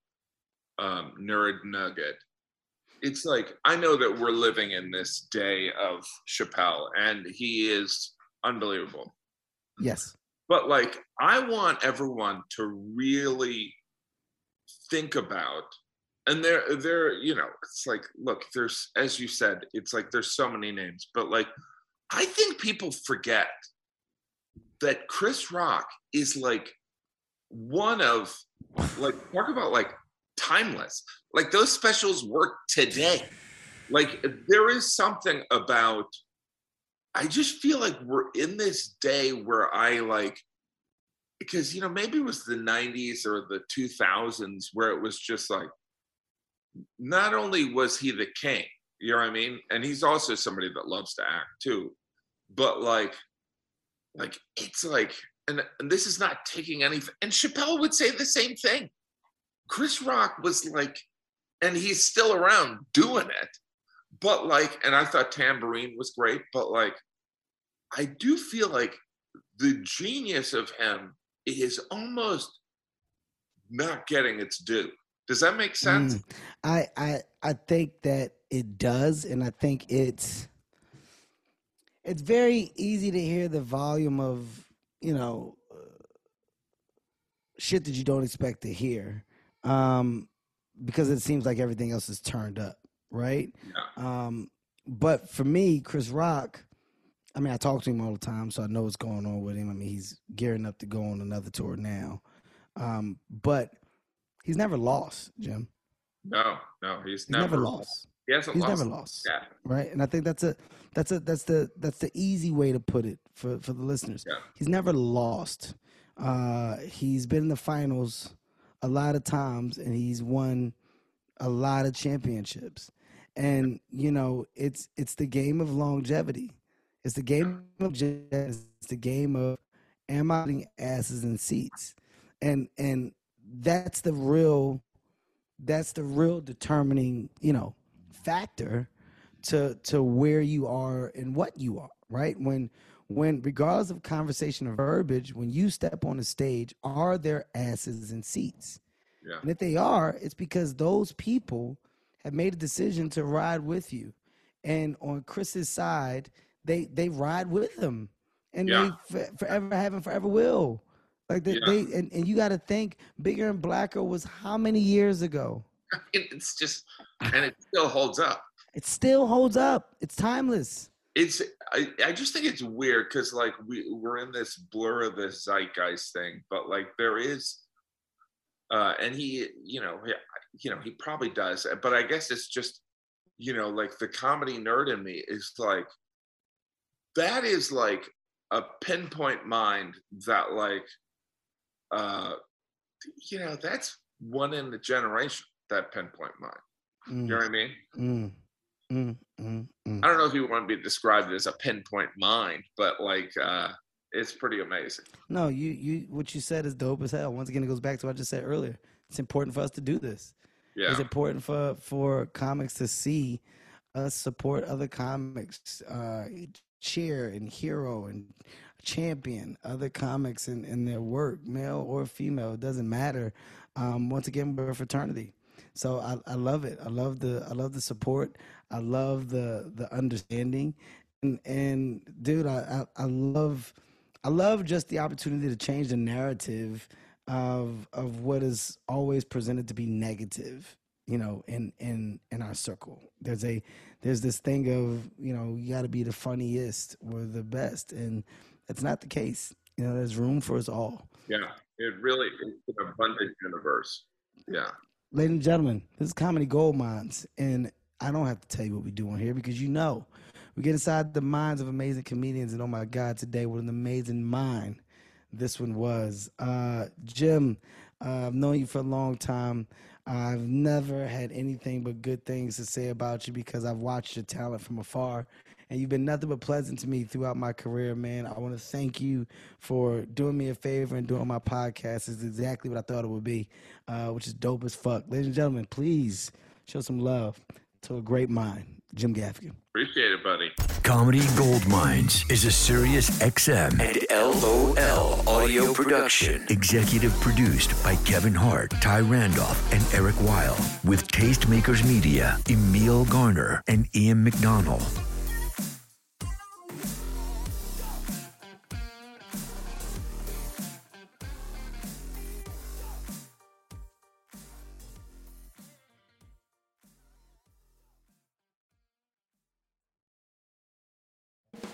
um, nerd nugget. It's like I know that we're living in this day of Chappelle, and he is unbelievable. Yes. But like, I want everyone to really think about, and there, there, you know, it's like, look, there's, as you said, it's like there's so many names, but like, I think people forget that Chris Rock is like one of, like, talk about like timeless. Like those specials work today. Like there is something about I just feel like we're in this day where I like because you know maybe it was the 90s or the 2000s where it was just like not only was he the king, you know what I mean? And he's also somebody that loves to act too. But like like it's like and, and this is not taking any and Chappelle would say the same thing. Chris Rock was like and he's still around doing it but like and i thought Tamborine was great but like i do feel like the genius of him is almost not getting its due. Does that make sense? Mm. I I I think that it does, and I think it's it's very easy to hear the volume of you know uh, shit that you don't expect to hear, um, because it seems like everything else is turned up, right? Um, but for me, Chris Rock, I mean, I talk to him all the time, so I know what's going on with him. I mean, he's gearing up to go on another tour now, um, but he's never lost, Jim. no no he's, He's never, lost. he hasn't He's lost never lost. yeah Right, and I think that's a that's a that's the that's the easy way to put it for for the listeners. Yeah. He's never lost. Uh, he's been in the finals a lot of times, and he's won a lot of championships. And you know, it's it's the game of longevity. It's the game of it's the game of am I putting asses in seats, and and that's the real that's the real determining you know factor to to where you are and what you are right? When when regardless of conversation or verbiage when you step on the stage are there asses in seats? Yeah. And if they are it's because those people have made a decision to ride with you. And on chris's side they they ride with him. And Yeah. they f- forever have and forever will. Like they, Yeah. they and, and you got to think bigger and blacker was how many years ago? It's just and it still holds up. It still holds up. It's timeless. It's I, I just think it's weird because like we we're in this blur of this zeitgeist thing but like there is uh and he you know you know he probably does but i guess it's just you know like the comedy nerd in me is like that is like a pinpoint mind that like uh you know that's one in the generation that pinpoint mind you know what i mean Mm, mm, mm, mm. I don't know if you want to be described as a pinpoint mind, but like uh it's pretty amazing. No, you you what you said is dope as hell. Once again, it goes back to what I just said earlier. It's important for us to do this. Yeah. It's important for for comics to see us support other comics, uh, cheer and hero and champion other comics in, in their work, male or female. It doesn't matter. Um, once again, we're a fraternity. So I, I love it. I love the I love the support. I love the the understanding, and and dude, I, I I love I love just the opportunity to change the narrative of of what is always presented to be negative. You know, in in in our circle, there's a there's this thing of you know you got to be the funniest or the best, and that's not the case. You know, there's room for us all. Yeah. It really is an abundant universe. Yeah. Ladies and gentlemen, this is Comedy Gold Minds, and I don't have to tell you what we're doing here because you know. We get inside the minds of amazing comedians, and oh my God, today, what an amazing mind this one was. Uh, Jim, uh, I've known you for a long time. I've never had anything but good things to say about you because I've watched your talent from afar, and you've been nothing but pleasant to me throughout my career, man. I want to thank you for doing me a favor and doing my podcast. It's exactly what I thought it would be, uh, which is dope as fuck. Ladies and gentlemen, please show some love to a great mind, Jim Gaffigan. Appreciate it, buddy. Comedy Gold Minds is a Sirius XM and LOL audio production. Executive produced by Kevin Hart, Ty Randolph, and Eric Weil. With Tastemakers Media, Emil Garner, and Ian McDonald.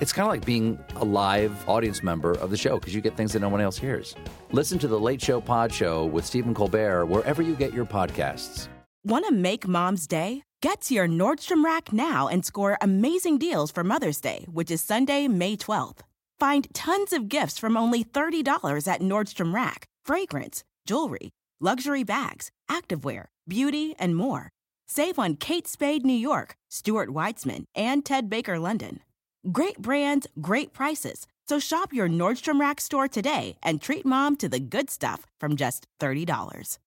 It's kind of like being a live audience member of the show because you get things that no one else hears. Listen to The Late Show Pod Show with Stephen Colbert wherever you get your podcasts. Want to make mom's day? Get to your Nordstrom Rack now and score amazing deals for Mother's Day, which is Sunday, May 12th. Find tons of gifts from only $30 at Nordstrom Rack fragrance, jewelry, luxury bags, activewear, beauty, and more. Save on Kate Spade New York, Stuart Weitzman, and Ted Baker London. Great brands, great prices. So shop your Nordstrom Rack store today and treat mom to the good stuff from just $30.